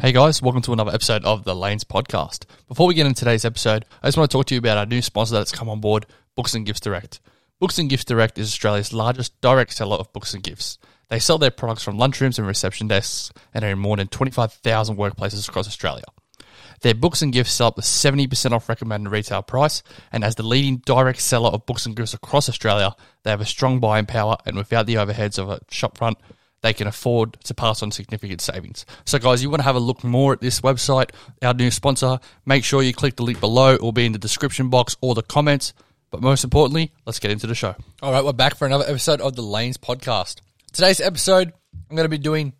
Hey guys, welcome to another episode of the Lanes podcast. Before we get into today's episode, I just want to talk to you about our new sponsor that's come on board, Books and Gifts Direct. Books and Gifts Direct is Australia's largest direct seller of books and gifts. They sell their products from lunchrooms and reception desks and are in more than 25,000 workplaces across Australia. Their books and gifts sell up to 70% off recommended retail price, and as the leading direct seller of books and gifts across Australia, they have a strong buying power and without the overheads of a shopfront, they can afford to pass on significant savings. So, guys, you want to have a look more at this website, our new sponsor, make sure you click the link below or be in the description box or the comments. But most importantly, let's get into the show. All right, we're back for another episode of the Lanes podcast. Today's episode, I'm going to be doing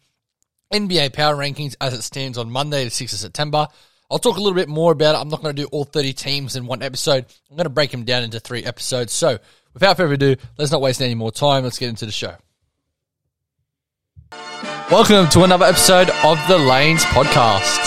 NBA power rankings as it stands on Monday, the 6th of September. I'll talk a little bit more about it. I'm not going to do all 30 teams in one episode. I'm going to break them down into three episodes. So, without further ado, let's not waste any more time. Let's get into the show. Welcome to another episode of the Lanes podcast.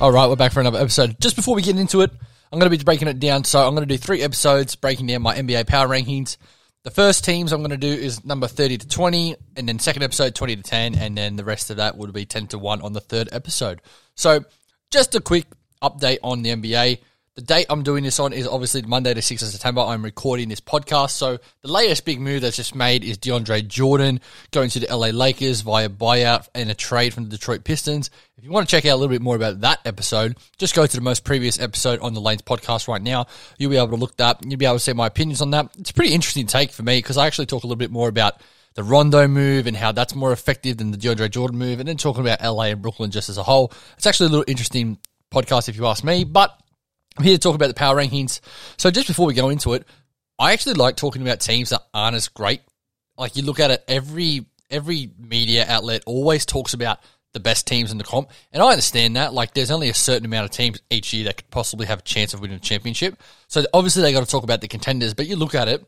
All right, we're back for another episode. Just before we get into it, I'm going to be breaking it down. So I'm going to do three episodes breaking down my NBA power rankings. The first teams I'm going to do is number 30 to 20, and then second episode 20 to 10, and then the rest of that would be 10 to 1 on the third episode. So just a quick update on the NBA. The date I'm doing this on is obviously Monday, the 6th of September. I'm recording this podcast. So the latest big move that's just made is DeAndre Jordan going to the LA Lakers via buyout and a trade from the Detroit Pistons. If you want to check out a little bit more about that episode, just go to the most previous episode on the Lanes podcast right now. You'll be able to look that. You'll be able to see my opinions on that. It's a pretty interesting take for me because I actually talk a little bit more about the Rondo move and how that's more effective than the DeAndre Jordan move, and then talking about LA and Brooklyn just as a whole. It's actually a little interesting podcast if you ask me, but I'm here to talk about the power rankings. So just before we go into it, I actually like talking about teams that aren't as great. Like you look at it, every every media outlet always talks about the best teams in the comp, and I understand that. Like there's only a certain amount of teams each year that could possibly have a chance of winning a championship. So obviously they got to talk about the contenders. But you look at it,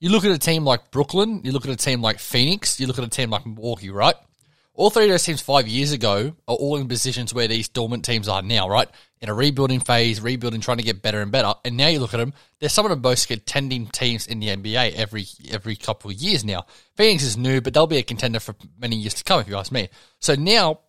you look at a team like Brooklyn, you look at a team like Phoenix, you look at a team like Milwaukee, right? All three of those teams five years ago are all in positions where these dormant teams are now, right? In a rebuilding phase, rebuilding, trying to get better and better. And now you look at them, they're some of the most contending teams in the NBA every every couple of years now. Phoenix is new, but they'll be a contender for many years to come, if you ask me. So now,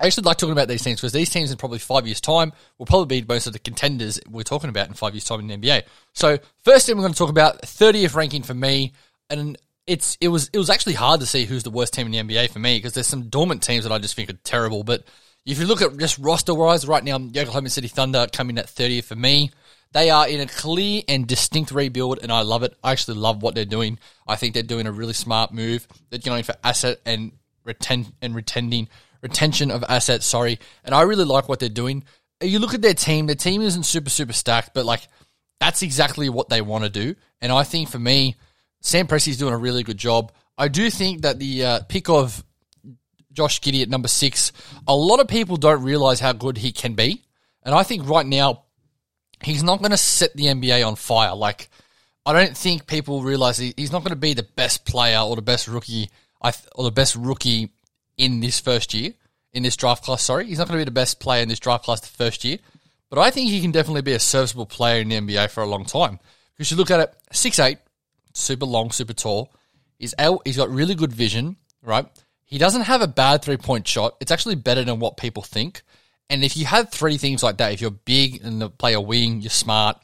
I actually like talking about these teams because these teams in probably five years' time will probably be most of the contenders we're talking about in five years' time in the NBA. So first thing we're going to talk about 30th ranking for me, and it's it was it was actually hard to see who's the worst team in the NBA for me because there's some dormant teams that I just think are terrible. But if you look at just roster wise, right now, Oklahoma City Thunder coming at 30th for me. They are in a clear and distinct rebuild, and I love it. I actually love what they're doing. I think they're doing a really smart move. They're going for asset and reten and retending retention of assets. Sorry, and I really like what they're doing. You look at their team. Their team isn't super super stacked, but like that's exactly what they want to do. And I think for me, Sam Presti's doing a really good job. I do think that the uh, pick of Josh Giddey at number six, a lot of people don't realize how good he can be. And I think right now, he's not going to set the NBA on fire. Like, I don't think people realize he's not going to be the best player or the best rookie or the best rookie in this first year, in this draft class. Sorry, he's not going to be the best player in this draft class the first year. But I think he can definitely be a serviceable player in the NBA for a long time. Because you look at it, six eight, super long, super tall. He's out, he's got really good vision, right? He doesn't have a bad three point shot. It's actually better than what people think. And if you have three things like that, if you're big and play a wing, you're smart,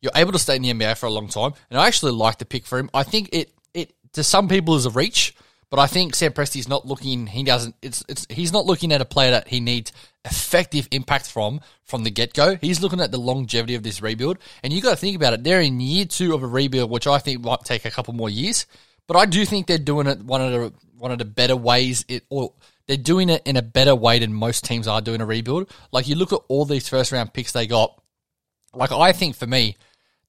you're able to stay in the NBA for a long time. And I actually like the pick for him. I think it it to some people is a reach, but I think Sam Presti's not looking. He doesn't. It's it's he's not looking at a player that he needs effective impact from from the get go. He's looking at the longevity of this rebuild, and you got to think about it. They're in year two of a rebuild, which I think might take a couple more years. But I do think they're doing it one of the one of the better ways. It or they're doing it in a better way than most teams are doing a rebuild. Like you look at all these first round picks they got. Like I think for me,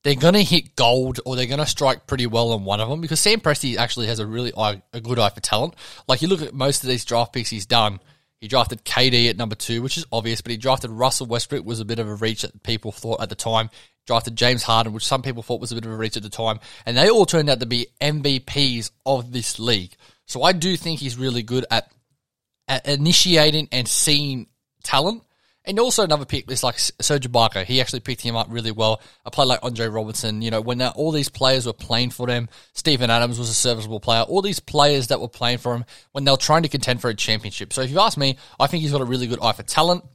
they're to hit gold or they're to strike pretty well on one of them because Sam Presti actually has a really eye, a good eye for talent. Like you look at most of these draft picks he's done. He drafted KD at number two, which is obvious, but he drafted Russell Westbrook was a bit of a reach that people thought at the time. Drafted James Harden, which some people thought was a bit of a reach at the time, and they all turned out to be MVPs of this league. So I do think he's really good at, at initiating and seeing talent And also another pick is like Serge Ibaka. He actually picked him up really well. A player like Andre Roberson, you know, when all these players were playing for them, Steven Adams was a serviceable player. All these players that were playing for him when they were trying to contend for a championship. So if you ask me, I think he's got a really good eye for talent.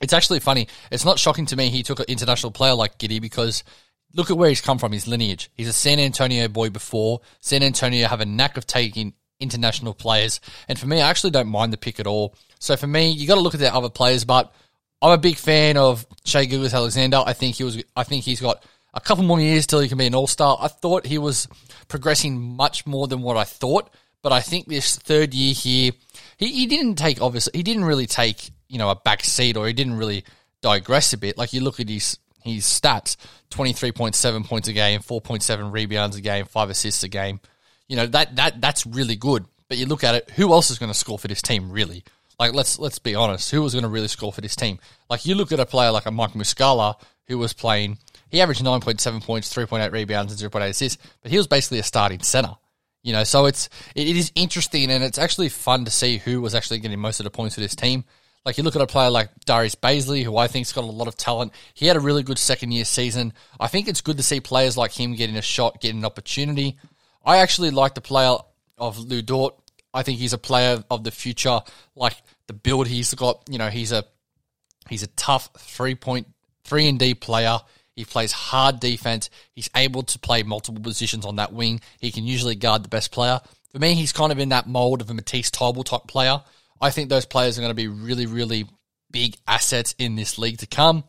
It's actually funny. It's not shocking to me he took an international player like Giddey because look at where he's come from, his lineage. He's a San Antonio boy before. San Antonio have a knack of taking international players. And for me, I actually don't mind the pick at all. So for me, you got to look at the other players, but I'm a big fan of Shai Gilgeous-Alexander. I think he was. I think he's got a couple more years till he can be an all star. I thought he was progressing much more than what I thought, but I think this third year here, he, he didn't take obviously he didn't really take you know a back seat or he didn't really digress a bit. Like you look at his his stats: twenty three point seven points a game, four point seven rebounds a game, five assists a game. You know that that that's really good. But you look at it, who else is going to score for this team really? Like let's let's be honest, who was going to really score for this team? Like you look at a player like a Mike Muscala who was playing, he averaged nine point seven points, three point eight rebounds, and zero point eight assists, but he was basically a starting center. You know, so it's it, it is interesting and it's actually fun to see who was actually getting most of the points for this team. Like you look at a player like Darius Bazley, who I think's got a lot of talent. He had a really good second year season. I think it's good to see players like him getting a shot, getting an opportunity. I actually like the player of Lu Dort. I think he's a player of the future. Like the build he's got, you know, he's a he's a tough three point three and D player. He plays hard defense. He's able to play multiple positions on that wing. He can usually guard the best player. For me, he's kind of in that mold of a Matisse Thybulle type player. I think those players are going to be really, really big assets in this league to come.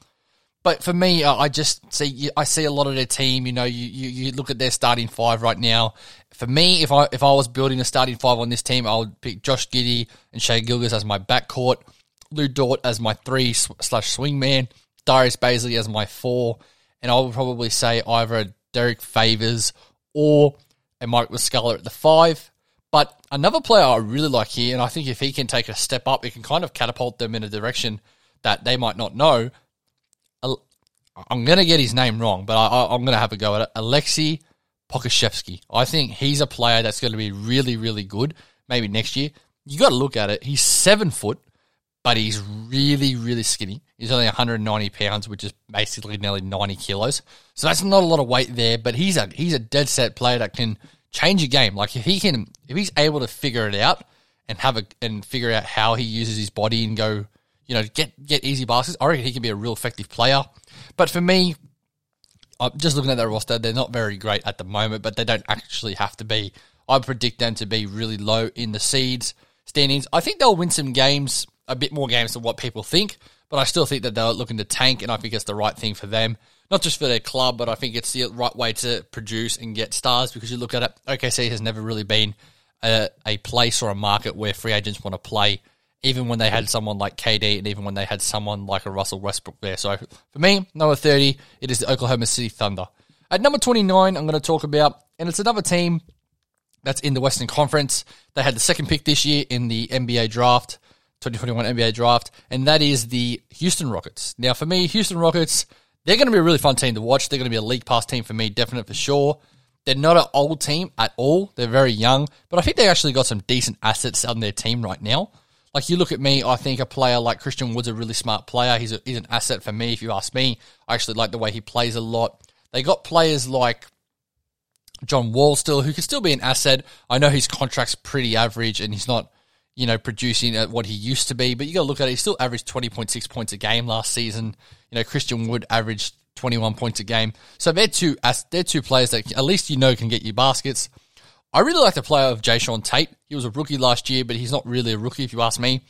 But for me, I just see I see a lot of their team. You know, you, you, look at their starting five right now. For me, if I if I was building a starting five on this team, I would pick Josh Giddey and Shai Gilgeous as my backcourt, Lu Dort as my three slash swingman, Darius Bazley as my four, and I would probably say either Derrick Favors or a Mike Muscala at the five. But another player I really like here, and I think if he can take a step up, it can kind of catapult them in a direction that they might not know I'm going to get his name wrong, but I, am going to have a go at it. Aleksej Pokusevski. I think he's a player that's going to be really, really good. Maybe next year. You got to look at it. He's seven foot, but he's really, really skinny. He's only 190 pounds, which is basically nearly 90 kilos. So that's not a lot of weight there. But he's a he's a dead set player that can change a game. Like if he can, if he's able to figure it out and have a and figure out how he uses his body and go, you know, get get easy baskets. I reckon he can be a real effective player. But for me, I'm just looking at their roster, they're not very great at the moment, but they don't actually have to be. I predict them to be really low in the seeds standings. I think they'll win some games, a bit more games than what people think, but I still think that they're looking to tank, and I think it's the right thing for them. Not just for their club, but I think it's the right way to produce and get stars because you look at it, OKC has never really been a, a place or a market where free agents want to play even when they had someone like KD and even when they had someone like a Russell Westbrook there. So for me, number 30, it is the Oklahoma City Thunder. At number 29, I'm going to talk about, and it's another team that's in the Western Conference. They had the second pick this year in the NBA draft, 2021 NBA draft, and that is the Houston Rockets. Now, for me, Houston Rockets, they're going to be a really fun team to watch. They're going to be a league pass team for me, definite for sure. They're not an old team at all. They're very young, but I think they actually got some decent assets on their team right now. Like you look at me, I think a player like Christian Wood's a really smart player. He's, a, he's an asset for me. If you ask me, I actually like the way he plays a lot. They got players like John Wall still, who can still be an asset. I know his contract's pretty average and he's not, you know, producing at what he used to be. But you got to look at it. He still averaged twenty point six points a game last season. You know, Christian Wood averaged twenty one points a game. So they're two they're two players that at least you know can get you baskets. I really like the player of Jae'Sean Tate. He was a rookie last year, but he's not really a rookie if you ask me.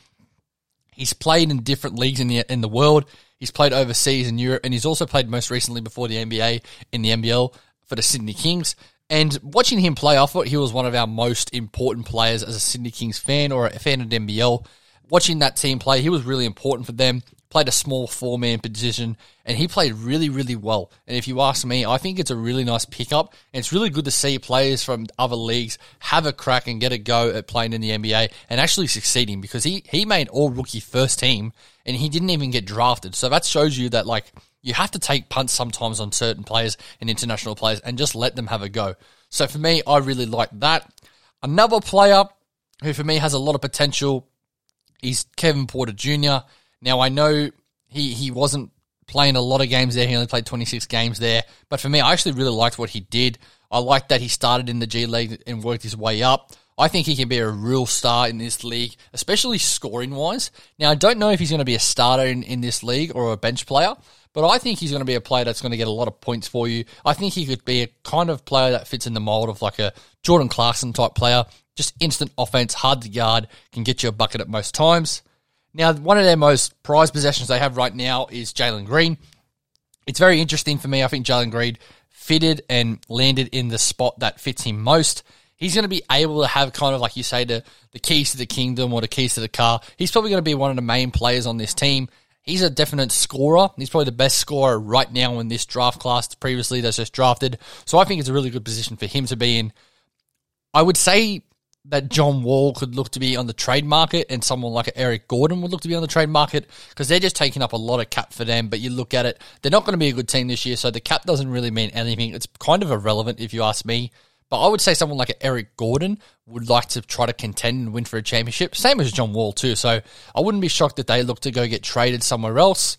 He's played in different leagues in the in the world. He's played overseas in Europe, and he's also played most recently before the NBA in the NBL for the Sydney Kings. And watching him play, I thought he was one of our most important players as a Sydney Kings fan or a fan of the NBL. Watching that team play, he was really important for them played a small four man position, and he played really, really well. And if you ask me, I think it's a really nice pickup. And it's really good to see players from other leagues have a crack and get a go at playing in the NBA and actually succeeding because he, he made all rookie first team and he didn't even get drafted. So that shows you that, like, you have to take punts sometimes on certain players and international players and just let them have a go. So for me, I really like that. Another player who for me has a lot of potential is Kevin Porter Jr. Now, I know he he wasn't playing a lot of games there. He only played 26 games there. But for me, I actually really liked what he did. I liked that he started in the G League and worked his way up. I think he can be a real star in this league, especially scoring wise. Now, I don't know if he's going to be a starter in, in this league or a bench player, but I think he's going to be a player that's going to get a lot of points for you. I think he could be a kind of player that fits in the mold of like a Jordan Clarkson type player. Just instant offense, hard to guard, can get you a bucket at most times. Now, one of their most prized possessions they have right now is Jalen Green. It's very interesting for me. I think Jalen Green fitted and landed in the spot that fits him most. He's going to be able to have kind of like you say the the keys to the kingdom or the keys to the car. He's probably going to be one of the main players on this team. He's a definite scorer. He's probably the best scorer right now in this draft class. Previously, that's just drafted. So I think it's a really good position for him to be in. I would say that John Wall could look to be on the trade market and someone like Eric Gordon would look to be on the trade market because they're just taking up a lot of cap for them. But you look at it, they're not going to be a good team this year, so the cap doesn't really mean anything. It's kind of irrelevant if you ask me. But I would say someone like Eric Gordon would like to try to contend and win for a championship. Same as John Wall, too. So I wouldn't be shocked that they look to go get traded somewhere else.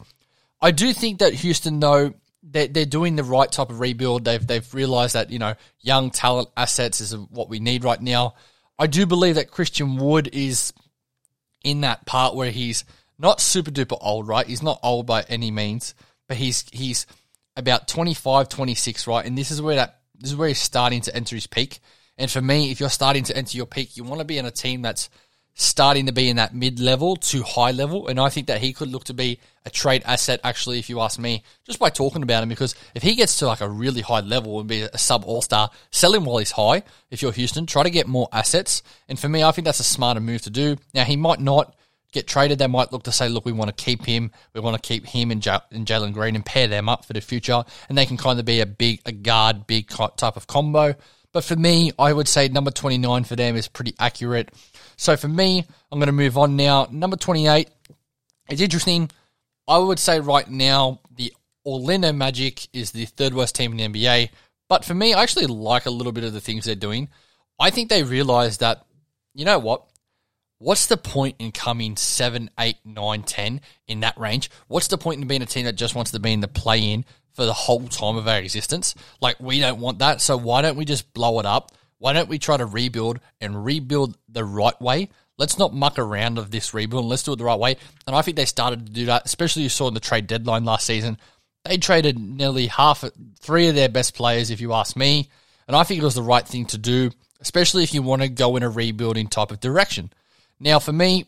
I do think that Houston, though, they're, they're doing the right type of rebuild. They've, they've realized that, you know, young talent assets is what we need right now. I do believe that Christian Wood is in that part where he's not super duper old, right? He's not old by any means, but he's he's about 25, 26, right? And this is where that this is where he's starting to enter his peak. And for me, if you're starting to enter your peak, you want to be in a team that's starting to be in that mid level to high level. And I think that he could look to be a trade asset, actually, if you ask me, just by talking about him. Because if he gets to like a really high level and be a sub all star, sell him while he's high. If you're Houston, try to get more assets. And for me, I think that's a smarter move to do. Now, he might not get traded. They might look to say, look, we want to keep him. We want to keep him and, J- and Jalen Green and pair them up for the future. And they can kind of be a big, a guard, big type of combo. But for me, I would say number 29 for them is pretty accurate. So for me, I'm going to move on now. Number 28, it's interesting. I would say right now, the Orlando Magic is the third worst team in the NBA. But for me, I actually like a little bit of the things they're doing. I think they realize that, you know what? What's the point in coming 7, 8, 9, 10 in that range? What's the point in being a team that just wants to be in the play in for the whole time of our existence? Like, we don't want that. So why don't we just blow it up? Why don't we try to rebuild and rebuild the right way? Let's not muck around of this rebuild. Let's do it the right way. And I think they started to do that, especially you saw in the trade deadline last season. They traded nearly half, three of their best players, if you ask me. And I think it was the right thing to do, especially if you want to go in a rebuilding type of direction. Now, for me,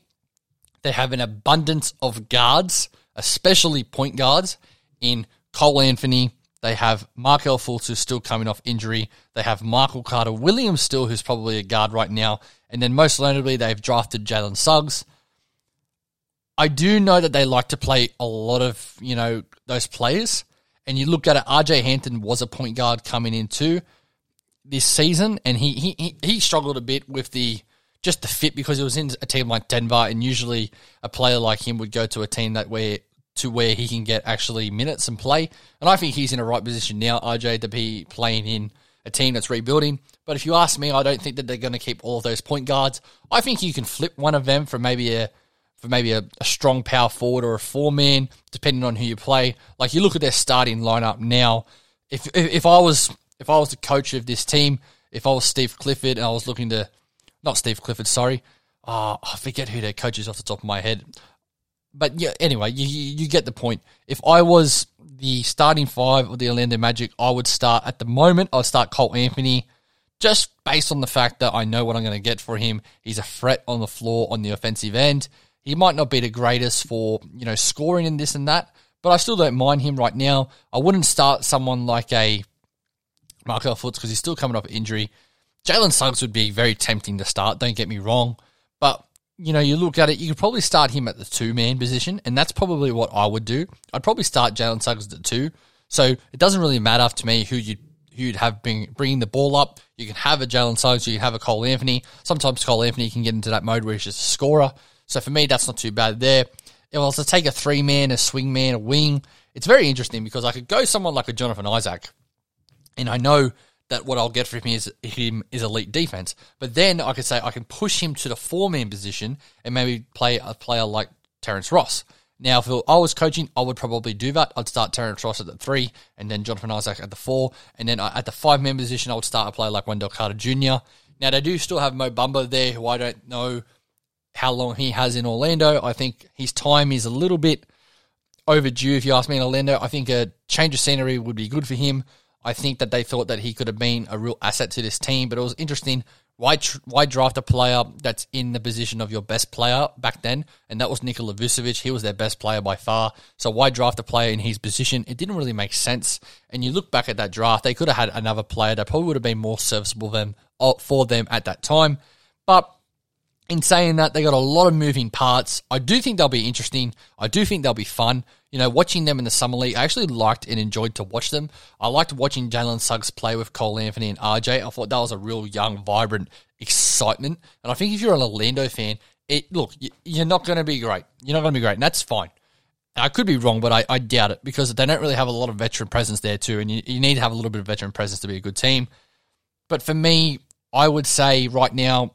they have an abundance of guards, especially point guards, in Cole Anthony, they have Markelle Fultz, who's still coming off injury. They have Michael Carter Williams still, who's probably a guard right now. And then most notably, they've drafted Jalen Suggs. I do know that they like to play a lot of, you know, those players. And you look at it, RJ Hampton was a point guard coming in too this season, and he he he struggled a bit with the just the fit because it was in a team like Denver, and usually a player like him would go to a team that where to where he can get actually minutes and play. And I think he's in a right position now, RJ, to be playing in a team that's rebuilding. But if you ask me, I don't think that they're going to keep all of those point guards. I think you can flip one of them for maybe a for maybe a, a strong power forward or a four man, depending on who you play. Like you look at their starting lineup now. If, if if I was if I was the coach of this team, if I was Steve Clifford and I was looking to not Steve Clifford, sorry. Uh, I forget who their coach is off the top of my head but yeah, anyway, you, you get the point. If I was the starting five of the Orlando Magic, I would start at the moment. I'd start Cole Anthony, just based on the fact that I know what I'm going to get for him. He's a threat on the floor on the offensive end. He might not be the greatest for you know scoring and this and that, but I still don't mind him right now. I wouldn't start someone like a Markelle Fultz because he's still coming off injury. Jalen Suggs would be very tempting to start. Don't get me wrong, but you know, you look at it, you could probably start him at the two man position, and that's probably what I would do. I'd probably start Jalen Suggs at the two. So it doesn't really matter to me who you who you'd have been bringing the ball up. You can have a Jalen Suggs, you can have a Cole Anthony. Sometimes Cole Anthony can get into that mode where he's just a scorer. So for me, that's not too bad there. If I was to take a three man, a swing man, a wing, it's very interesting because I could go someone like a Jonathan Isaac, and I know that what I'll get from him is elite defense. But then I could say I can push him to the four man position and maybe play a player like Terrence Ross. Now, if I was coaching, I would probably do that. I'd start Terrence Ross at the three, and then Jonathan Isaac at the four, and then at the five man position, I would start a player like Wendell Carter Jr. Now, they do still have Mo Bamba there, who I don't know how long he has in Orlando. I think his time is a little bit overdue, if you ask me, in Orlando. I think a change of scenery would be good for him. I think that they thought that he could have been a real asset to this team, but it was interesting why tr- why draft a player that's in the position of your best player back then? And that was Nikola Vucevic. He was their best player by far. So why draft a player in his position? It didn't really make sense. And you look back at that draft, they could have had another player that probably would have been more serviceable them uh, for them at that time. But in saying that, they got a lot of moving parts. I do think they'll be interesting. I do think they'll be fun. You know, watching them in the summer league, I actually liked and enjoyed to watch them. I liked watching Jalen Suggs play with Cole Anthony and RJ. I thought that was a real young, vibrant excitement. And I think if you're an Orlando fan, it look, you're not going to be great. You're not going to be great, and that's fine. I could be wrong, but I, I, doubt it because they don't really have a lot of veteran presence there too, and you, you need to have a little bit of veteran presence to be a good team. But for me, I would say right now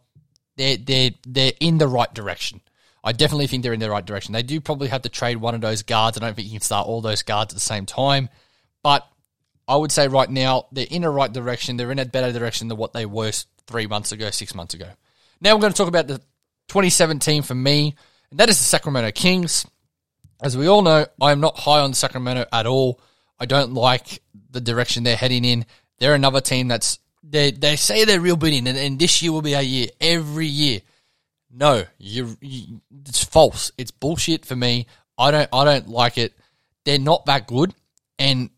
they're they're they're in the right direction. I definitely think they're in the right direction. They do probably have to trade one of those guards. I don't think you can start all those guards at the same time, but I would say right now they're in the right direction. They're in a better direction than what they were three months ago, six months ago. Now we're going to talk about the 2017 for me, and that is the Sacramento Kings. As we all know, I am not high on Sacramento at all. I don't like the direction they're heading in. They're another team that's they they say they're real bidding, and, and this year will be a year. Every year, no, you, you it's false. It's bullshit for me. I don't I don't like it. They're not that good, and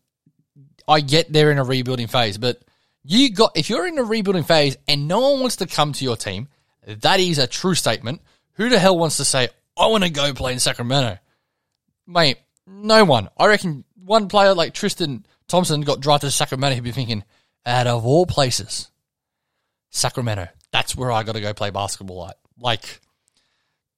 I get they're in a rebuilding phase, but you got if you're in a rebuilding phase and no one wants to come to your team, that is a true statement. Who the hell wants to say I want to go play in Sacramento, mate? No one. I reckon one player like Tristan Thompson got drafted to Sacramento. He'd be thinking, out of all places, Sacramento. That's where I got to go play basketball at. Like,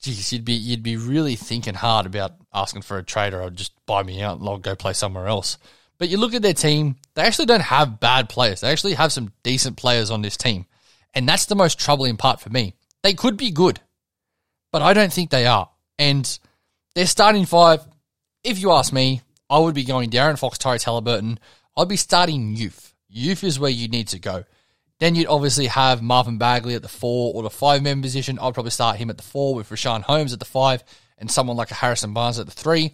geez, you'd be you'd be really thinking hard about asking for a trade or I'll just buy me out and I'll go play somewhere else. But you look at their team, they actually don't have bad players. They actually have some decent players on this team. And that's the most troubling part for me. They could be good, but I don't think they are. And their starting five, if you ask me, I would be going De'Aaron Fox, Tyrese Haliburton. I'd be starting youth. Youth is where you need to go. Then you'd obviously have Marvin Bagley at the four or the five man position. I'd probably start him at the four with Richaun Holmes at the five and someone like a Harrison Barnes at the three.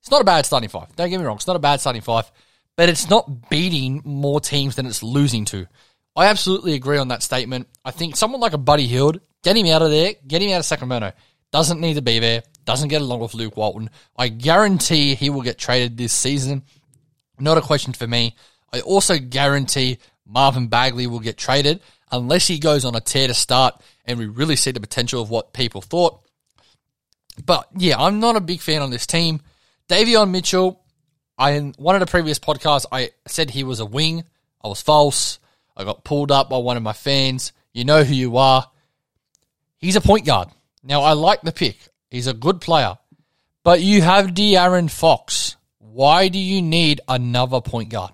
It's not a bad starting five. Don't get me wrong. It's not a bad starting five, but it's not beating more teams than it's losing to. I absolutely agree on that statement. I think someone like a Buddy Hield, get him out of there, get him out of Sacramento. Doesn't need to be there. Doesn't get along with Luke Walton. I guarantee he will get traded this season. Not a question for me. I also guarantee Marvin Bagley will get traded unless he goes on a tear to start and we really see the potential of what people thought. But yeah, I'm not a big fan on this team. Davion Mitchell, I in one of the previous podcasts, I said he was a wing. I was false. I got pulled up by one of my fans. You know who you are. He's a point guard. Now I like the pick. He's a good player. But you have De'Aaron Fox. Why do you need another point guard?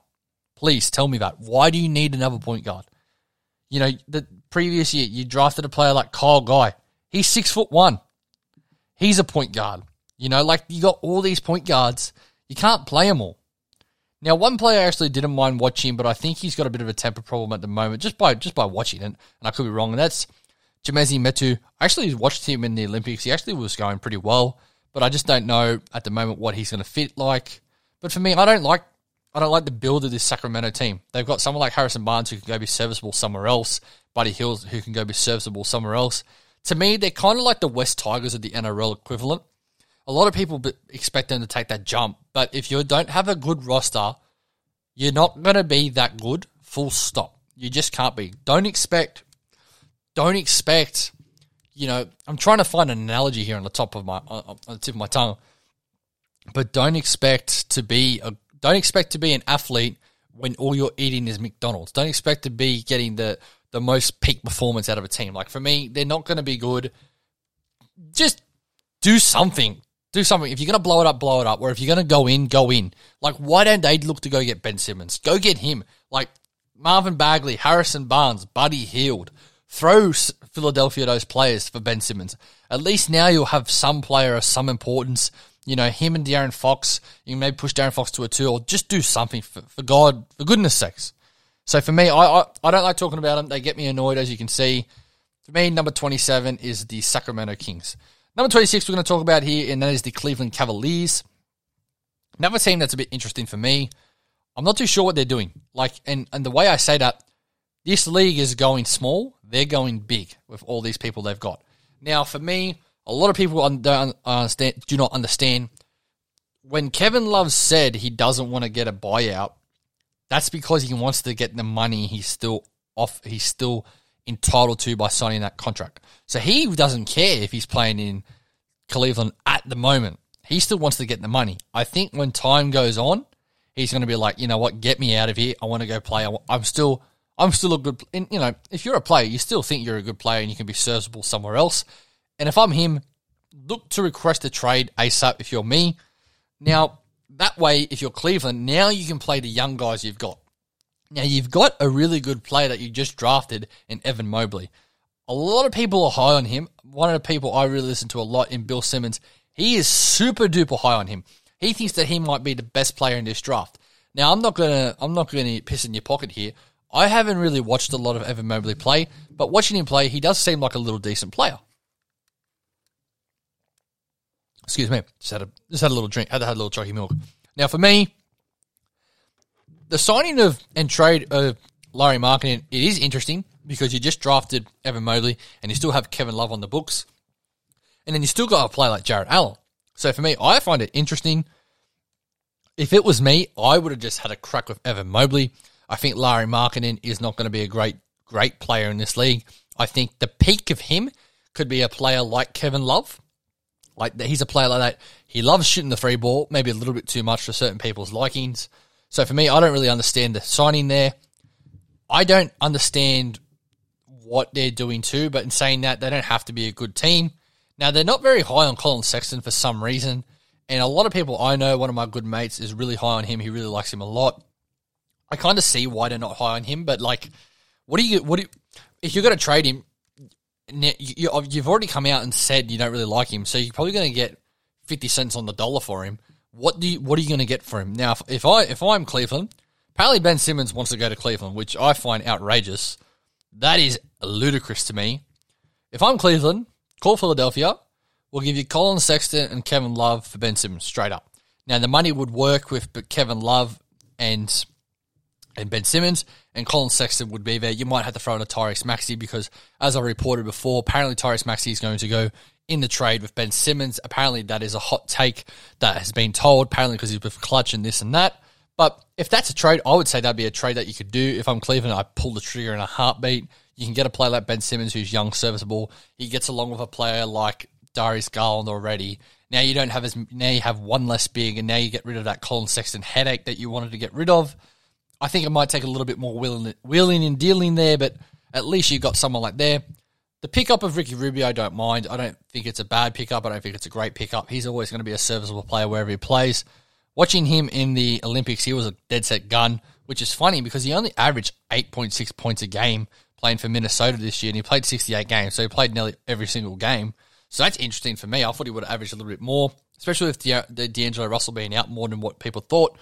Please tell me that. Why do you need another point guard? You know, the previous year you drafted a player like Kyle Guy. He's six foot one. He's a point guard. You know, like you got all these point guards. You can't play them all. Now, one player I actually didn't mind watching, but I think he's got a bit of a temper problem at the moment, just by just by watching it, and I could be wrong. And that's Chimezie Metu. I actually watched him in the Olympics. He actually was going pretty well, but I just don't know at the moment what he's going to fit like. But for me, I don't like I don't like the build of this Sacramento team. They've got someone like Harrison Barnes who can go be serviceable somewhere else, Buddy Hield who can go be serviceable somewhere else. To me, they're kind of like the West Tigers of the NRL equivalent. A lot of people expect them to take that jump, but if you don't have a good roster, you're not going to be that good. Full stop. You just can't be. Don't expect. Don't expect. You know, I'm trying to find an analogy here on the top of my on the tip of my tongue, but don't expect to be a don't expect to be an athlete when all you're eating is McDonald's. Don't expect to be getting the the most peak performance out of a team. Like for me, they're not going to be good. Just do something. Do something. If you're going to blow it up, blow it up. Or if you're going to go in, go in. Like, why don't they look to go get Ben Simmons? Go get him. Like Marvin Bagley, Harrison Barnes, Buddy Hield. Throw Philadelphia those players for Ben Simmons. At least now you'll have some player of some importance You know, him and De'Aaron Fox, you maybe push De'Aaron Fox to a two or just do something for, for God, for goodness sakes. So for me, I, I, I don't like talking about them. They get me annoyed, as you can see. For me, number 27 is the Sacramento Kings. Number 26 we're going to talk about here, and that is the Cleveland Cavaliers. Another team that's a bit interesting for me. I'm not too sure what they're doing. Like, and, and the way I say that, this league is going small. They're going big with all these people they've got. Now, for me, a lot of people don't understand, do not understand. When Kevin Love said he doesn't want to get a buyout, that's because he wants to get the money he's still off. He's still entitled to by signing that contract. So he doesn't care if he's playing in Cleveland at the moment. He still wants to get the money. I think when time goes on, he's going to be like, you know what, get me out of here. I want to go play. I'm still, I'm still a good. you know, if you're a player, you still think you're a good player and you can be serviceable somewhere else. And if I'm him, look to request a trade ASAP if you're me. Now, that way, if you're Cleveland, now you can play the young guys you've got. Now, you've got a really good player that you just drafted in Evan Mobley. A lot of people are high on him. One of the people I really listen to a lot in Bill Simmons, he is super duper high on him. He thinks that he might be the best player in this draft. Now, I'm not gonna, I'm not gonna piss in your pocket here. I haven't really watched a lot of Evan Mobley play, but watching him play, he does seem like a little decent player. Excuse me. Just had a just had a little drink. Had have a little chalky milk. Now for me, the signing of and trade of Lauri Markkanen, it is interesting because you just drafted Evan Mobley and you still have Kevin Love on the books, and then you still got a player like Jarrett Allen. So for me, I find it interesting. If it was me, I would have just had a crack with Evan Mobley. I think Lauri Markkanen is not going to be a great great player in this league. I think the peak of him could be a player like Kevin Love like he's a player like that. He loves shooting the free ball, maybe a little bit too much for certain people's likings. So for me, I don't really understand the signing there. I don't understand what they're doing too, but in saying that, they don't have to be a good team. Now they're not very high on Collin Sexton for some reason, and a lot of people I know, one of my good mates is really high on him. He really likes him a lot. I kind of see why they're not high on him, but like, what do you what do you, if you're going to trade him? Oh, you've already come out and said you don't really like him, so you're probably going to get fifty cents on the dollar for him. What do you, what are you going to get for him now? If, if I if I'm Cleveland, apparently Ben Simmons wants to go to Cleveland, which I find outrageous. That is ludicrous to me. If I'm Cleveland, call Philadelphia. We'll give you Collin Sexton and Kevin Love for Ben Simmons straight up. Now the money would work with Kevin Love and and Ben Simmons and Collin Sexton would be there. You might have to throw in a Tyrese Maxey because, as I reported before, apparently Tyrese Maxey is going to go in the trade with Ben Simmons. Apparently, that is a hot take that has been told, apparently because he's with Klutch and this and that. But if that's a trade, I would say that'd be a trade that you could do. If I'm Cleveland, I pull the trigger in a heartbeat. You can get a player like Ben Simmons who's young, serviceable. He gets along with a player like Darius Garland already. Now you don't have as now you have one less big, and now you get rid of that Collin Sexton headache that you wanted to get rid of. I think it might take a little bit more wheeling, wheeling and dealing there, but at least you've got someone like there. The pickup of Ricky Rubio, I don't mind. I don't think it's a bad pickup. I don't think it's a great pickup. He's always going to be a serviceable player wherever he plays. Watching him in the Olympics, he was a dead set gun, which is funny because he only averaged 8.6 points a game playing for Minnesota this year, and he played 68 games, so he played nearly every single game. So that's interesting for me. I thought he would have averaged a little bit more, especially with D'Angelo Russell being out more than what people thought.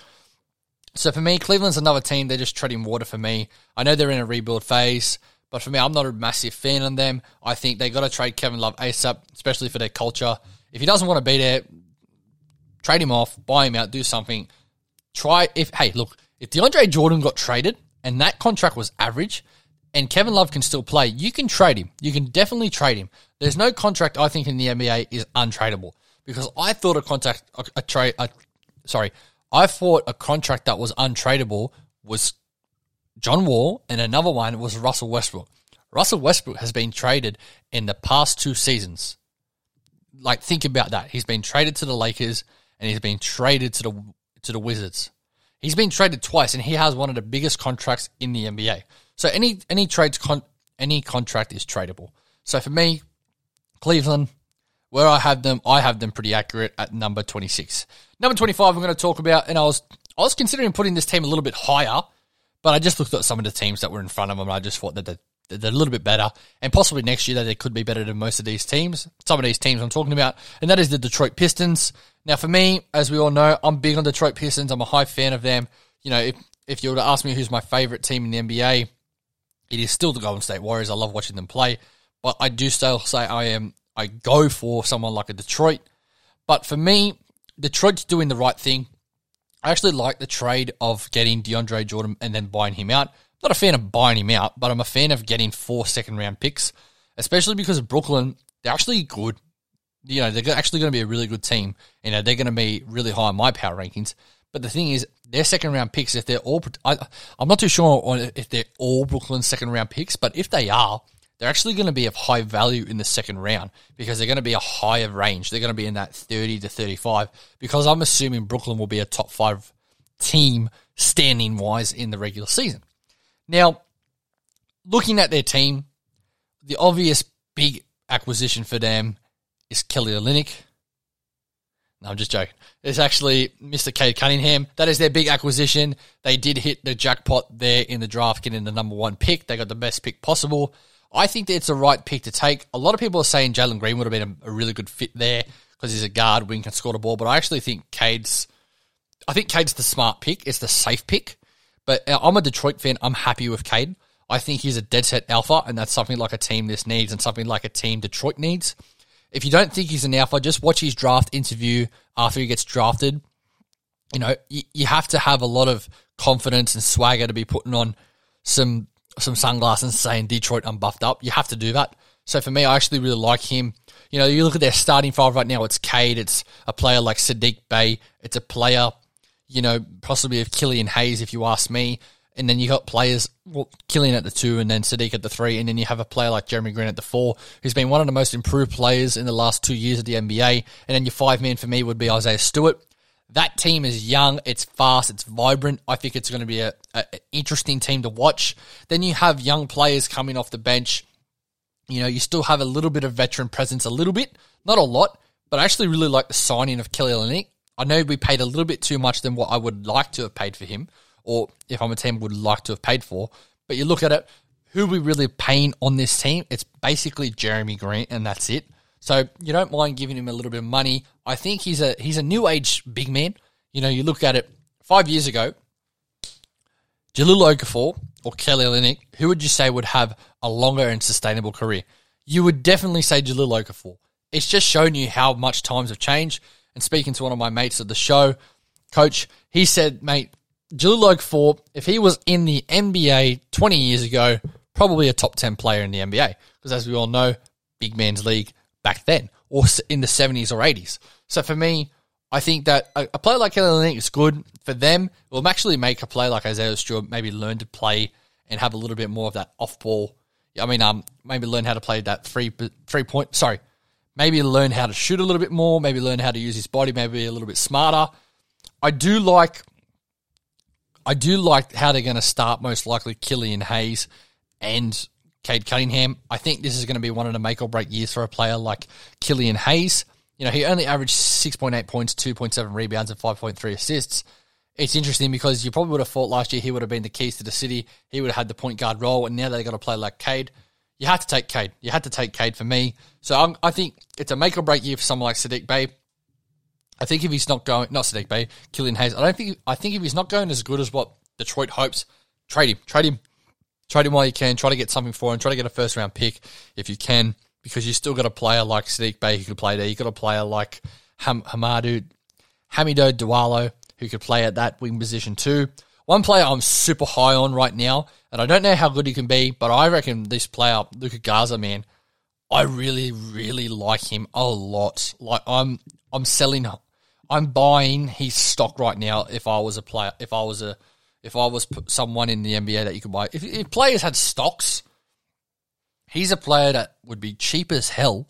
So for me, Cleveland's another team. They're just treading water for me. I know they're in a rebuild phase, but for me, I'm not a massive fan on them. I think they got to trade Kevin Love ASAP, especially for their culture. If he doesn't want to be there, trade him off, buy him out, do something. Try if hey, look, if DeAndre Jordan got traded and that contract was average, and Kevin Love can still play, you can trade him. You can definitely trade him. There's no contract I think in the NBA is untradeable because I thought a contract a, a trade sorry I thought a contract that was untradeable was John Wall, and another one was Russell Westbrook. Russell Westbrook has been traded in the past two seasons. Like, think about that. He's been traded to the Lakers, and he's been traded to the to the Wizards. He's been traded twice, and he has one of the biggest contracts in the NBA. So any any trades con- any contract is tradable. So for me, Cleveland, where I have them, I have them pretty accurate at number 26. Number 25, I'm going to talk about, and I was I was considering putting this team a little bit higher, but I just looked at some of the teams that were in front of them, and I just thought that the, they're a little bit better, and possibly next year that they could be better than most of these teams. Some of these teams I'm talking about, and that is the Detroit Pistons. Now, for me, as we all know, I'm big on Detroit Pistons. I'm a high fan of them. You know, if if you were to ask me who's my favorite team in the NBA, it is still the Golden State Warriors. I love watching them play, but I do still say I am. I go for someone like a Detroit. But for me, Detroit's doing the right thing. I actually like the trade of getting DeAndre Jordan and then buying him out not a fan of buying him out, but I'm a fan of getting four second round picks, especially because of Brooklyn. They're actually good. You know, they're actually going to be a really good team. You know, they're going to be really high in my power rankings. But the thing is, their second round picks, if they're all, I, am not too sure on if they're all Brooklyn's second round picks, but if they are, they're actually going to be of high value in the second round because they're going to be a higher range. They're going to be in that 30 to 35 because I'm assuming Brooklyn will be a top five team standing wise in the regular season. Now, looking at their team, the obvious big acquisition for them is Kelly Olynyk. No, I'm just joking. It's actually Mr. Cade Cunningham. That is their big acquisition. They did hit the jackpot there in the draft, getting the number one pick. They got the best pick possible. I think that it's a right pick to take. A lot of people are saying Jalen Green would have been a, a really good fit there because he's a guard, wing, can score the ball. But I actually think Cade's, I think Cade's the smart pick. It's the safe pick. But uh, I'm a Detroit fan. I'm happy with Cade. I think he's a dead set alpha, and that's something like a team this needs and something like a team Detroit needs. If you don't think he's an alpha, just watch his draft interview after he gets drafted. You know, you, you have to have a lot of confidence and swagger to be putting on some some sunglasses saying Detroit, I'm buffed up. You have to do that. So for me, I actually really like him. You know, you look at their starting five right now. It's Cade. It's a player like Saddiq Bey. It's a player you know, possibly of Killian Hayes, if you ask me. And then you got players, well, Killian at the two, and then Saddiq at the three, and then you have a player like Jeremy Green at the four, who's been one of the most improved players in the last two years of the NBA. And then your five man for me would be Isaiah Stewart. That team is young, it's fast, it's vibrant. I think it's going to be a, a, a interesting team to watch. Then you have young players coming off the bench. You know, you still have a little bit of veteran presence, a little bit, not a lot, but I actually really like the signing of Kelly Olynyk. I know we paid a little bit too much than what I would like to have paid for him, or if I'm a team would like to have paid for. But you look at it, who we really paying on this team? It's basically Jeremy Green, and that's it. So you don't mind giving him a little bit of money. I think he's a he's a new age big man. You know, you look at it five years ago, Jahlil Okafor or Kelly Olynyk, who would you say would have a longer and sustainable career? You would definitely say Jahlil Okafor. It's just shown you how much times have changed and speaking to one of my mates at the show, coach, he said, mate, Jahlil Okafor, if he was in the NBA 20 years ago, probably a top 10 player in the NBA. Because as we all know, big man's league back then, or in the 70s or 80s. So for me, I think that a, a player like Kelly Olynyk is good for them. It will actually make a player like Isaiah Stewart maybe learn to play and have a little bit more of that off ball. I mean, um, maybe learn how to play that three three point. Sorry, maybe learn how to shoot a little bit more, maybe learn how to use his body, maybe be a little bit smarter. I do like I do like how they're going to start most likely Killian Hayes and Cade Cunningham. I think this is going to be one of the make or break years for a player like Killian Hayes. You know, he only averaged 6.8 points, 2.7 rebounds, and 5.3 assists. It's interesting because you probably would have thought last year he would have been the keys to the city. He would have had the point guard role, and now they've got to play like Cade you had to take Cade. You had to take Cade for me. So I'm, i think it's a make or break year for someone like Saddiq Bey. I think if he's not going, not Saddiq Bey, Killian Hayes. I don't think. I think if he's not going as good as what Detroit hopes, trade him. Trade him. Trade him while you can. Try to get something for him. Try to get a first round pick if you can, because you still got a player like Saddiq Bey who could play there. You got a player like Ham, Hamidou, Hamidou Diallo who could play at that wing position too. One player I'm super high on right now, and I don't know how good he can be, but I reckon this player, Luka Garza, man, I really, really like him a lot. Like I'm, I'm selling, I'm buying his stock right now. If I was a player, if I was a, if I was someone in the NBA that you could buy, if, if players had stocks, he's a player that would be cheap as hell,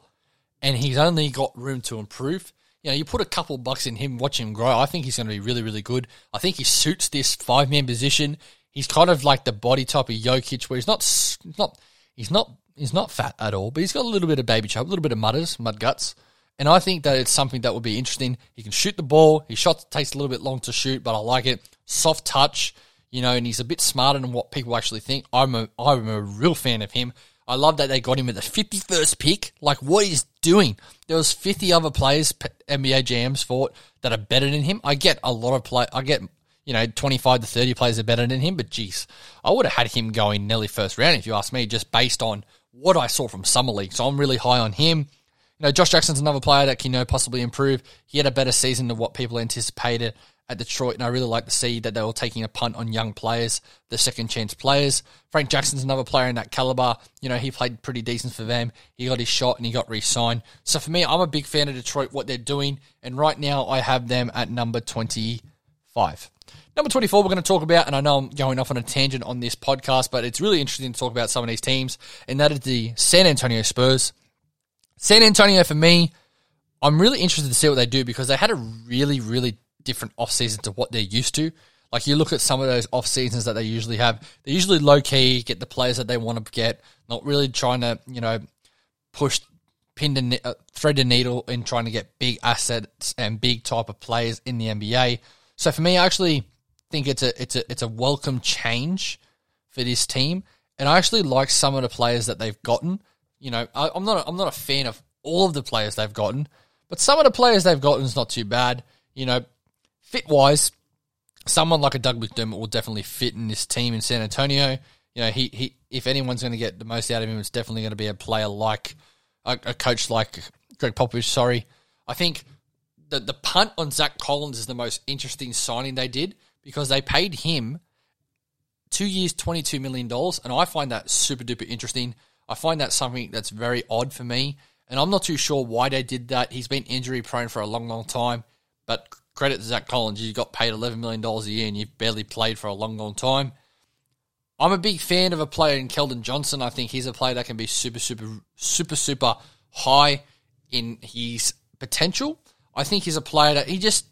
and he's only got room to improve you know, you put a couple bucks in him, watch him grow. I think he's going to be really, really good. I think he suits this five man position. He's kind of like the body type of Jokic, where he's not, not, he's not, he's not fat at all, but he's got a little bit of baby chub, a little bit of mudders, mud guts. And I think that it's something that would be interesting. He can shoot the ball. His shot takes a little bit long to shoot, but I like it. Soft touch. you know, and he's a bit smarter than what people actually think. I'm a I'm a real fan of him. I love that they got him at the 51st pick. Like what he's doing. There was 50 other players NBA GMs thought that are better than him. I get a lot of play. I get you know 25 to 30 players are better than him, but geez, I would have had him going nearly first round if you ask me, just based on what I saw from summer league. So I'm really high on him. Know, Josh Jackson's another player that can you know possibly improve. He had a better season than what people anticipated at Detroit, and I really like to see that they were taking a punt on young players, the second chance players. Frank Jackson's another player in that caliber. You know, he played pretty decent for them. He got his shot and he got re-signed. So for me, I'm a big fan of Detroit, what they're doing, and right now I have them at number 25. Number 24, we're going to talk about, and I know I'm going off on a tangent on this podcast, but it's really interesting to talk about some of these teams, and that is the San Antonio Spurs. San Antonio, for me, I'm really interested to see what they do because they had a really, really different off season to what they're used to. Like you look at some of those off seasons that they usually have, they're usually low key, get the players that they want to get, not really trying to, you know, push, pin the, uh, thread the needle in trying to get big assets and big type of players in the NBA. So for me, I actually think it's a it's a it's a welcome change for this team, and I actually like some of the players that they've gotten. You know, I, am not a, I'm not a fan of all of the players they've gotten, but some of the players they've gotten is not too bad. You know, fit wise, someone like a Doug McDermott will definitely fit in this team in San Antonio. You know, he, he if anyone's going to get the most out of him, it's definitely going to be a player like a, a coach like Gregg Popovich. Sorry, I think the the punt on Zach Collins is the most interesting signing they did because they paid him two years, twenty two million dollars, and I find that super duper interesting. I find that something that's very odd for me, and I'm not too sure why they did that. He's been injury prone for a long, long time, but credit to Zach Collins. You got paid $11 million a year and you've barely played for a long, long time. I'm a big fan of a player in Keldon Johnson. I think he's a player that can be super, super, super, super high in his potential. I think he's a player that he just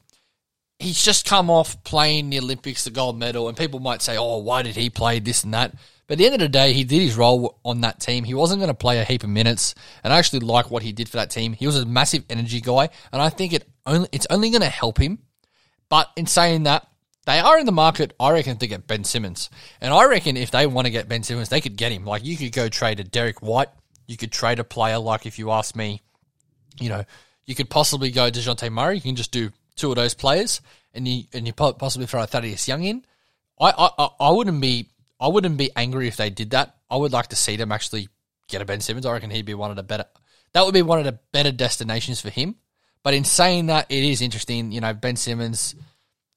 he's just come off playing the Olympics, the gold medal, and people might say, "Oh, why did he play this and that?" But at the end of the day, he did his role on that team. He wasn't going to play a heap of minutes, and I actually like what he did for that team. He was a massive energy guy, and I think it only it's only going to help him. But in saying that, they are in the market, I reckon, to get Ben Simmons. And I reckon if they want to get Ben Simmons, they could get him. Like, you could go trade a Derrick White. You could trade a player, like, if you ask me, you know, you could possibly go DeJounte Murray. You can just do two of those players, and you and you possibly throw a Thaddeus Young in. I, I, I wouldn't be I wouldn't be angry if they did that. I would like to see them actually get a Ben Simmons. I reckon he'd be one of the better. That would be one of the better destinations for him. But in saying that, it is interesting. You know, Ben Simmons,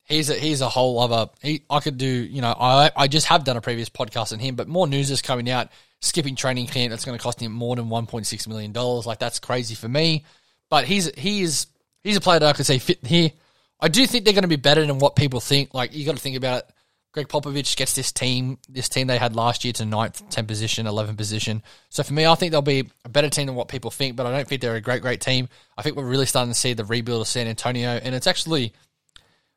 he's a, he's a whole other. He, I could do. You know, I I just have done a previous podcast on him, but more news is coming out. Skipping training camp that's going to cost him more than one point six million dollars. Like that's crazy for me. But he's he is he's a player that I could say fit here. I do think they're going to be better than what people think. Like you got to think about it. Gregg Popovich gets this team, this team they had last year to ninth, 10th position, 11th position. So for me, I think they'll be a better team than what people think, but I don't think they're a great, great team. I think we're really starting to see the rebuild of San Antonio, and it's actually,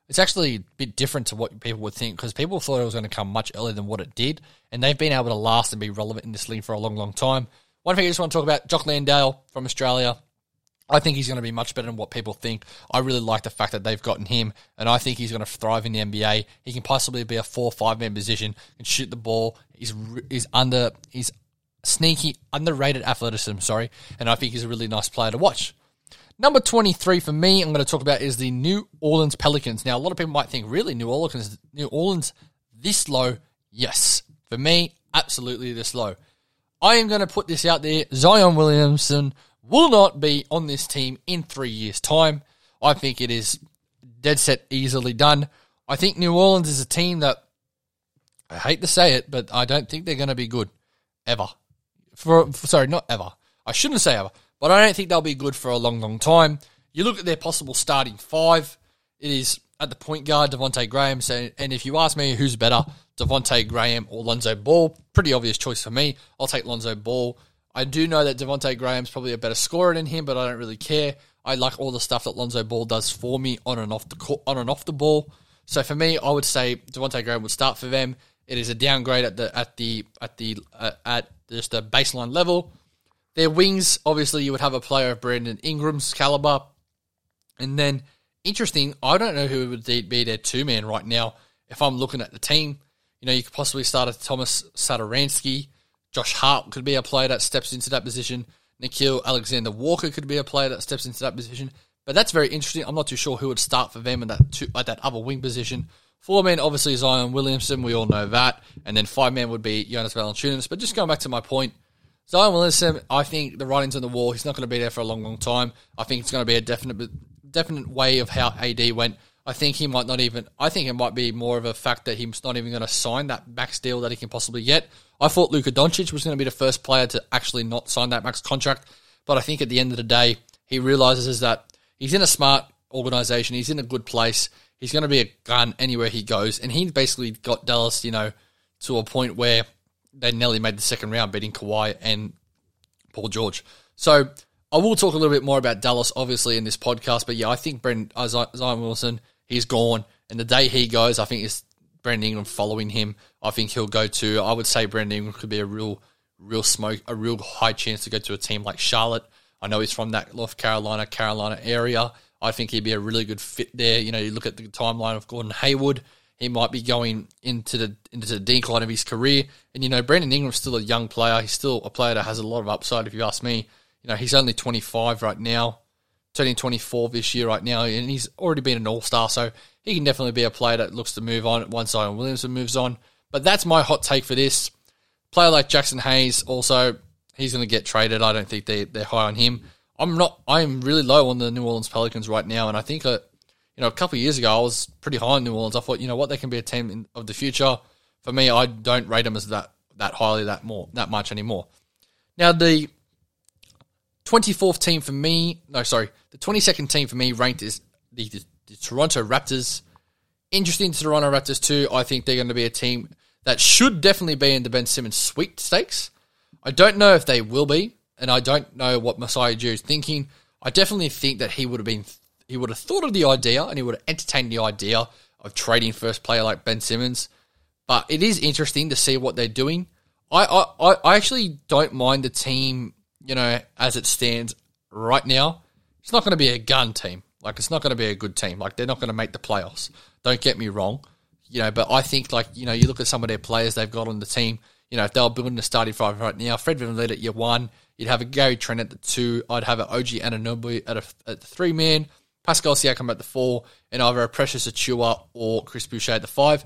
it's actually a bit different to what people would think because people thought it was going to come much earlier than what it did, and they've been able to last and be relevant in this league for a long, long time. One thing I just want to talk about, Jock Landale from Australia. I think he's going to be much better than what people think. I really like the fact that they've gotten him, and I think he's going to thrive in the NBA. He can possibly be a four or five man position and shoot the ball. He's he's under he's sneaky underrated athleticism. Sorry, and I think he's a really nice player to watch. Number 23 for me, I'm going to talk about is the New Orleans Pelicans. Now, a lot of people might think, really, New Orleans, New Orleans this low? Yes. For me, absolutely this low. I am going to put this out there. Zion Williamson will not be on this team in three years' time. I think it is dead set easily done. I think New Orleans is a team that I hate to say it, but I don't think they're going to be good ever. For, for, sorry, not ever. I shouldn't say ever, but I don't think they'll be good for a long, long time. You look at their possible starting five. It is at the point guard Devonte Graham. So, and if you ask me who's better, Devonte Graham or Lonzo Ball, pretty obvious choice for me. I'll take Lonzo Ball. I do know that Devonte Graham's probably a better scorer than him, but I don't really care. I like all the stuff that Lonzo Ball does for me on and off the court, on and off the ball. So for me, I would say Devonte Graham would start for them. It is a downgrade at the at the at the uh, at just a baseline level. Their wings, obviously, you would have a player of Brandon Ingram's caliber, and then interesting. I don't know who would be their two man right now. If I'm looking at the team, You know, you could possibly start a Thomas Satoransky. Josh Hart could be a player that steps into that position. Nickeil Alexander Walker could be a player that steps into that position. But that's very interesting. I'm not too sure who would start for them in that two, at that other wing position. Four men, obviously, Zion Williamson. We all know that. And then five men would be Jonas Valanciunas. But just going back to my point, Zion Williamson, I think the writing's on the wall. He's not going to be there for a long, long time. I think it's going to be a definite, definite way of how AD went. I think he might not even. I think it might be more of a fact that he's not even going to sign that max deal that he can possibly get. I thought Luka Doncic was going to be the first player to actually not sign that max contract, but I think at the end of the day, he realizes that he's in a smart organization. He's in a good place. He's going to be a gun anywhere he goes, and he basically got Dallas, you know, to a point where they nearly made the second round, beating Kawhi and Paul George. So I will talk a little bit more about Dallas, obviously, in this podcast. But yeah, I think Brent uh, Zion Wilson, he's gone, and the day he goes, I think it's Brandon Ingram following him. I think he'll go to. I would say Brandon Ingram could be a real, real smoke, a real high chance to go to a team like Charlotte. I know he's from that North Carolina, Carolina area. I think he'd be a really good fit there. You know, you look at the timeline of Gordon Hayward he might be going into the into the decline of his career. And you know, Brandon Ingram's still a young player. He's still a player that has a lot of upside. If you ask me, you know, he's only 25 right now, turning 24 this year right now, and he's already been an All Star. So he can definitely be a player that looks to move on once Zion Williamson moves on. But that's my hot take for this. Player like Jaxson Hayes, also he's going to get traded. I don't think they they're high on him. I'm not. I'm really low on the New Orleans Pelicans right now, and I think uh, you know, a couple of years ago, I was pretty high on New Orleans. I thought, you know what, they can be a team in, of the future. For me, I don't rate them as that that highly, that more, that much anymore. Now, the 24th team for me, no, sorry, the 22nd team for me ranked is the, the, the Toronto Raptors. Interesting Toronto Raptors too. I think they're going to be a team that should definitely be in the Ben Simmons sweepstakes. I don't know if they will be, and I don't know what Masai Ujiri is thinking. I definitely think that he would have been he would have thought of the idea and he would have entertained the idea of trading first player like Ben Simmons. But it is interesting to see what they're doing. I, I, I actually don't mind the team, you know, as it stands right now. It's not going to be a gun team. Like, it's not going to be a good team. Like, they're not going to make the playoffs. Don't get me wrong. You know, but I think, like, you know, you look at some of their players they've got on the team. You know, if they were building a starting five right now, Fred VanVleet at year one, you'd have a Gary Trent at the two. I'd have an OG Anunoby at, a, at the three man. Pascal Siakam at the four, and either a Precious Achiuwa or Chris Boucher at the five.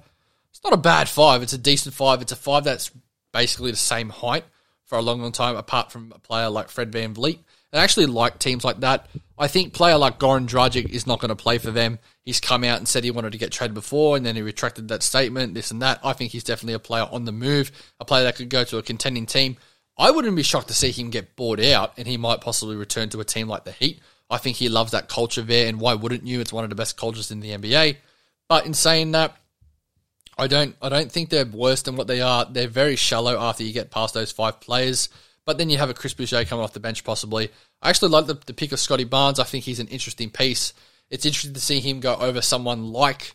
It's not a bad five. It's a decent five. It's a five that's basically the same height for a long, long time, apart from a player like Fred VanVleet. I actually like teams like that. I think player like Goran Dragic is not going to play for them. He's come out and said he wanted to get traded before, and then he retracted that statement, this and that. I think he's definitely a player on the move, a player that could go to a contending team. I wouldn't be shocked to see him get bought out, and he might possibly return to a team like the Heat. I think he loves that culture there, and why wouldn't you? It's one of the best cultures in the NBA. But in saying that, I don't I don't think they're worse than what they are. They're very shallow after you get past those five players. But then you have a Chris Boucher coming off the bench possibly. I actually like the, the pick of Scottie Barnes. I think he's an interesting piece. It's interesting to see him go over someone like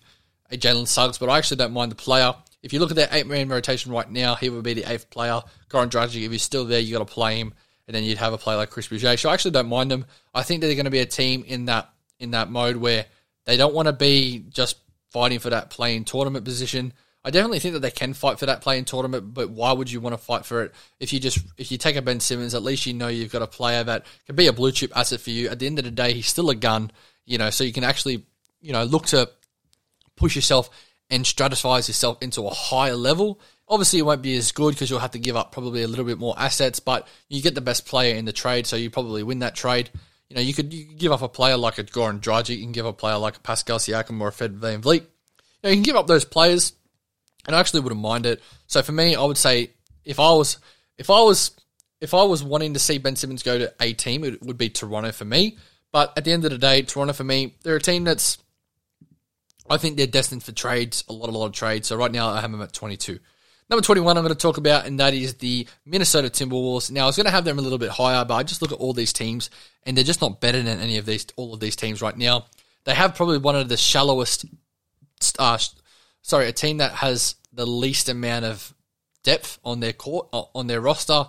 a Jalen Suggs, but I actually don't mind the player. If you look at their eight man rotation right now, he would be the eighth player. Goran Dragic, if he's still there, you got to play him and then you'd have a player like Chris Boucher. So I actually don't mind them. I think they're going to be a team in that in that mode where they don't want to be just fighting for that play-in tournament position. I definitely think that they can fight for that play-in tournament, but why would you want to fight for it if you just if you take a Ben Simmons? At least you know you've got a player that can be a blue chip asset for you. At the end of the day, he's still a gun, you know, so you can actually you know look to push yourself and stratify yourself into a higher level Obviously, it won't be as good because you'll have to give up probably a little bit more assets, but you get the best player in the trade, so you probably win that trade. You know, you could, you could give up a player like a Goran Dragic, you can give up a player like a Pascal Siakam or a Fred VanVleet. You, know, you can give up those players, and I actually wouldn't mind it. So for me, I would say if I was if I was if I was wanting to see Ben Simmons go to a team, it would be Toronto for me. But at the end of the day, Toronto for me, they're a team that's I think they're destined for trades, a lot, a lot of trades. So right now I have them at 22. Number 21, I'm going to talk about, and that is the Minnesota Timberwolves. Now, I was going to have them a little bit higher, but I just look at all these teams, and they're just not better than any of these, all of these teams right now. They have probably one of the shallowest, uh, sorry, a team that has the least amount of depth on their court, uh, on their roster.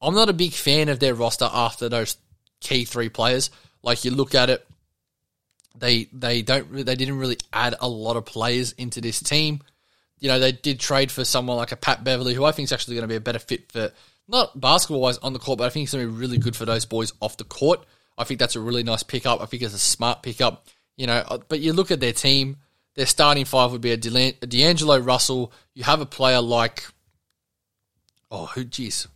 I'm not a big fan of their roster after those key three players. Like you look at it, they they don't they didn't really add a lot of players into this team you know, they did trade for someone like a Pat Beverley, who I think is actually going to be a better fit for not basketball wise on the court, but I think he's going to be really good for those boys off the court. I think that's a really nice pickup. I think it's a smart pickup. You know, uh, but you look at their team, their starting five would be a D'Angelo Russell. You have a player like, oh, who, jeez,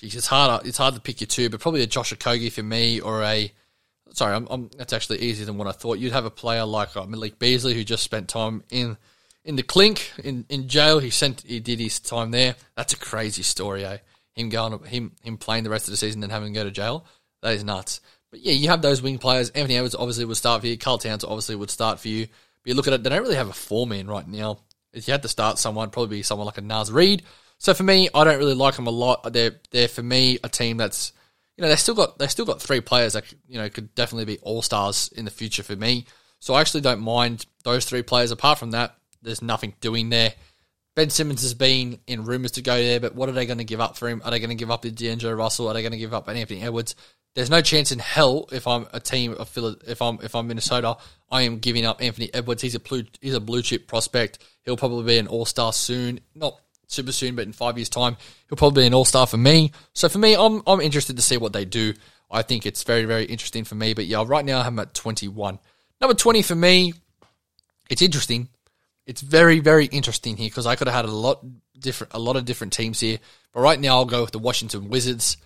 jeez, it's hard. It's hard to pick your two, but probably a Josh Okogie for me, or a. Sorry, I'm, I'm, that's actually easier than what I thought. You'd have a player like uh, Malik Beasley who just spent time in in the clink in, in jail. He sent he did his time there. That's a crazy story, eh? Him going him him playing the rest of the season and having to go to jail. That is nuts. But yeah, you have those wing players. Anthony Edwards obviously would start for you. Karl Towns obviously would start for you. But you look at it, they don't really have a four man right now. If you had to start someone, probably be someone like a Naz Reid. So for me, I don't really like them a lot. They're they're for me a team that's you know they still got they still got three players that you know could definitely be all stars in the future for me. So I actually don't mind those three players. Apart from that, there's nothing doing there. Ben Simmons has been in rumours to go there, but what are they going to give up for him? Are they going to give up the D'Angelo Russell? Are they going to give up Anthony Edwards? There's no chance in hell if I'm a team of Phil, if I'm if I'm Minnesota, I am giving up Anthony Edwards. He's a blue he's a blue chip prospect. He'll probably be an all star soon, not super soon, but in five years' time, he'll probably be an all star for me. So for me, I'm I'm interested to see what they do. I think it's very very interesting for me. But yeah, right now I'm at 21. Number 20 for me, it's interesting. It's very very interesting here because I could have had a lot different a lot of different teams here, but right now I'll go with the Washington Wizards.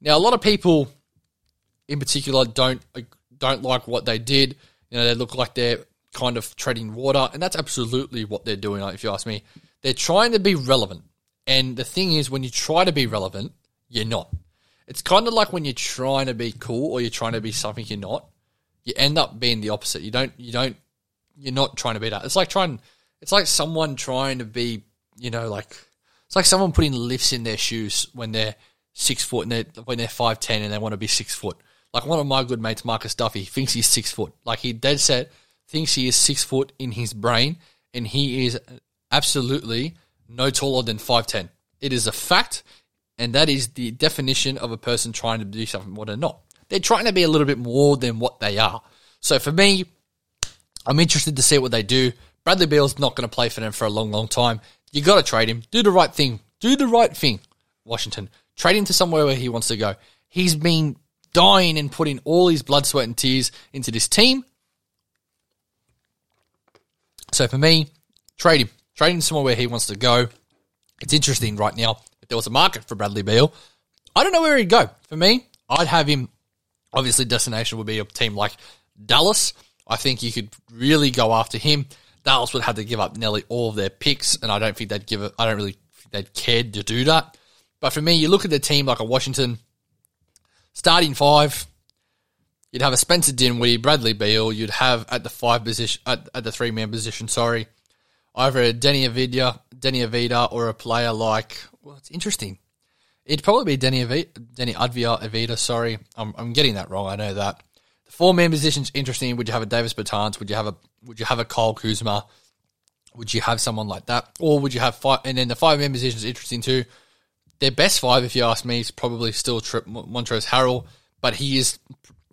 Now a lot of people in particular don't don't like what they did. You know, they look like they're kind of treading water, and that's absolutely what they're doing. If you ask me, they're trying to be relevant. And the thing is, when you try to be relevant, you're not. It's kind of like when you're trying to be cool or you're trying to be something you're not. You end up being the opposite. You don't. You don't. You're not trying to be that. It's like trying. It's like someone trying to be. You know, like it's like someone putting lifts in their shoes when they're six foot and they're when they're five ten and they want to be six foot. Like one of my good mates, Marcus Duffy, thinks he's six foot. Like he dead set thinks he is six foot in his brain, and he is absolutely no taller than five ten. It is a fact, and that is the definition of a person trying to do something more than not. They're trying to be a little bit more than what they are. So for me, I'm interested to see what they do. Bradley Beal's not going to play for them for a long, long time. You got to trade him. Do the right thing. Do the right thing, Washington. Trade him to somewhere where he wants to go. He's been dying and putting all his blood, sweat, and tears into this team. So for me, trade him. Trade him somewhere where he wants to go. It's interesting right now. If there was a market for Bradley Beal, I don't know where he'd go. For me, I'd have him. Obviously, destination would be a team like Dallas. I think you could really go after him. Dallas would have to give up nearly all of their picks, and I don't think they'd give. I don't really think they'd care to do that. But for me, you look at the team like a Washington, starting five, you'd have a Spencer Dinwiddie, Bradley Beal. You'd have at the five position, at, at the three man position. Sorry, either a Deni Avdija, Deni Avdija, or a player like. Well, it's interesting. It'd probably be Deni Avdija, Deni Advia Avdija. Sorry, I'm, I'm getting that wrong. I know that. Four man position's interesting. Would you have a Davis Bertans? Would you have a Would you have a Kyle Kuzma? Would you have someone like that, or would you have five? And then the five man position is interesting too their best five, if you ask me, is probably still Trip Montrezl Harrell, but he is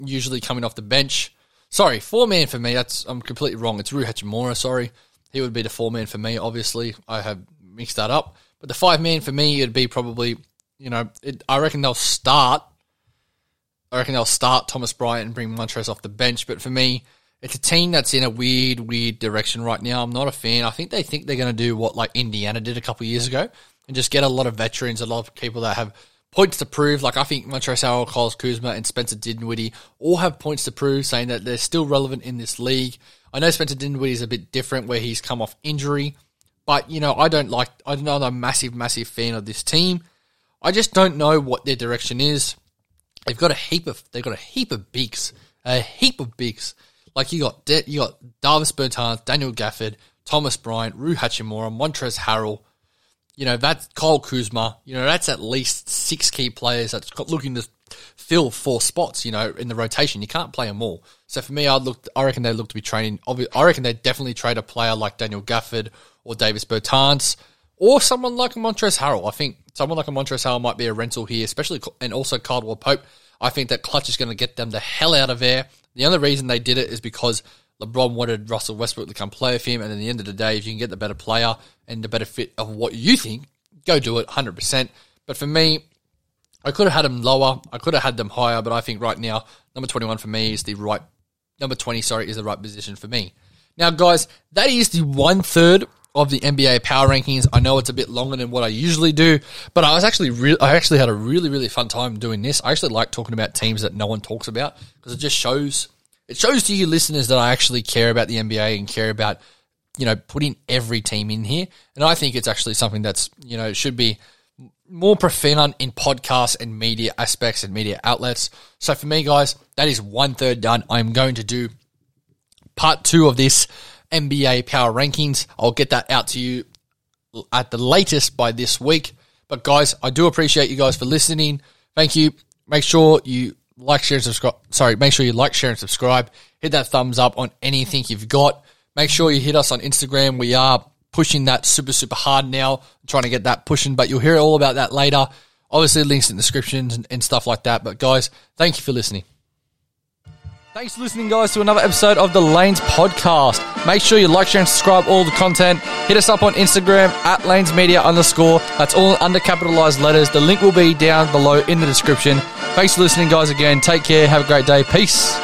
usually coming off the bench. Sorry, four man for me. That's I'm completely wrong. It's Rui Hachimura. Sorry, he would be the four man for me. Obviously, I have mixed that up. But the five man for me, it'd be probably you know it, I reckon they'll start. I reckon they'll start Thomas Bryant and bring Montrezl off the bench. But for me, it's a team that's in a weird, weird direction right now. I'm not a fan. I think they think they're going to do what like Indiana did a couple years ago and just get a lot of veterans, a lot of people that have points to prove. Like I think Montrezl Harrell, Kuzma, and Spencer Dinwiddie all have points to prove, saying that they're still relevant in this league. I know Spencer Dinwiddie is a bit different, where he's come off injury, but you know I don't like. I'm not a massive, massive fan of this team. I just don't know what their direction is. They've got a heap of they've got a heap of bigs, a heap of bigs. Like you got De- you got Davis Bertans, Daniel Gafford, Thomas Bryant, Rui Hachimura, Montrezl Harrell, you know, that's Kyle Kuzma. You know, that's at least six key players that's looking to fill four spots, you know, in the rotation. You can't play them all. So for me, I'd look, I reckon they look to be training. I reckon they definitely trade a player like Daniel Gafford or Davis Bertans or someone like a Montrezl Harrell. I think someone like a Montrezl might be a rental here, especially, and also Caldwell Pope. I think that Klutch is going to get them the hell out of there. The only reason they did it is because LeBron wanted Russell Westbrook to come play with him, and at the end of the day, if you can get the better player and the better fit of what you think, go do it 100%. But for me, I could have had them lower. I could have had them higher, but I think right now, number 21 for me is the right, number 20, sorry, is the right position for me. Now, guys, that is the one third of the NBA power rankings. I know it's a bit longer than what I usually do, but I was actually re- I actually had a really really fun time doing this. I actually like talking about teams that no one talks about because it just shows it shows to you listeners that I actually care about the NBA and care about you know putting every team in here. And I think it's actually something that's you know should be more profound in podcasts and media aspects and media outlets. So for me, guys, that is one third done. I'm going to do part two of this NBA power rankings. I'll get that out to you at the latest by this week. But guys, I do appreciate you guys for listening. Thank you. Make sure you like, share, and subscribe. Sorry, make sure you like, share, and subscribe. Hit that thumbs up on anything you've got. Make sure you hit us on Instagram. We are pushing that super, super hard now, trying to get that pushing, but you'll hear all about that later. Obviously, links in the descriptions and, and stuff like that. But guys, thank you for listening. Thanks for listening, guys, to another episode of the Lanes Podcast. Make sure you like, share, and subscribe all the content. Hit us up on Instagram at Lanes Media underscore. That's all under capitalized letters. The link will be down below in the description. Thanks for listening, guys, again. Take care. Have a great day. Peace.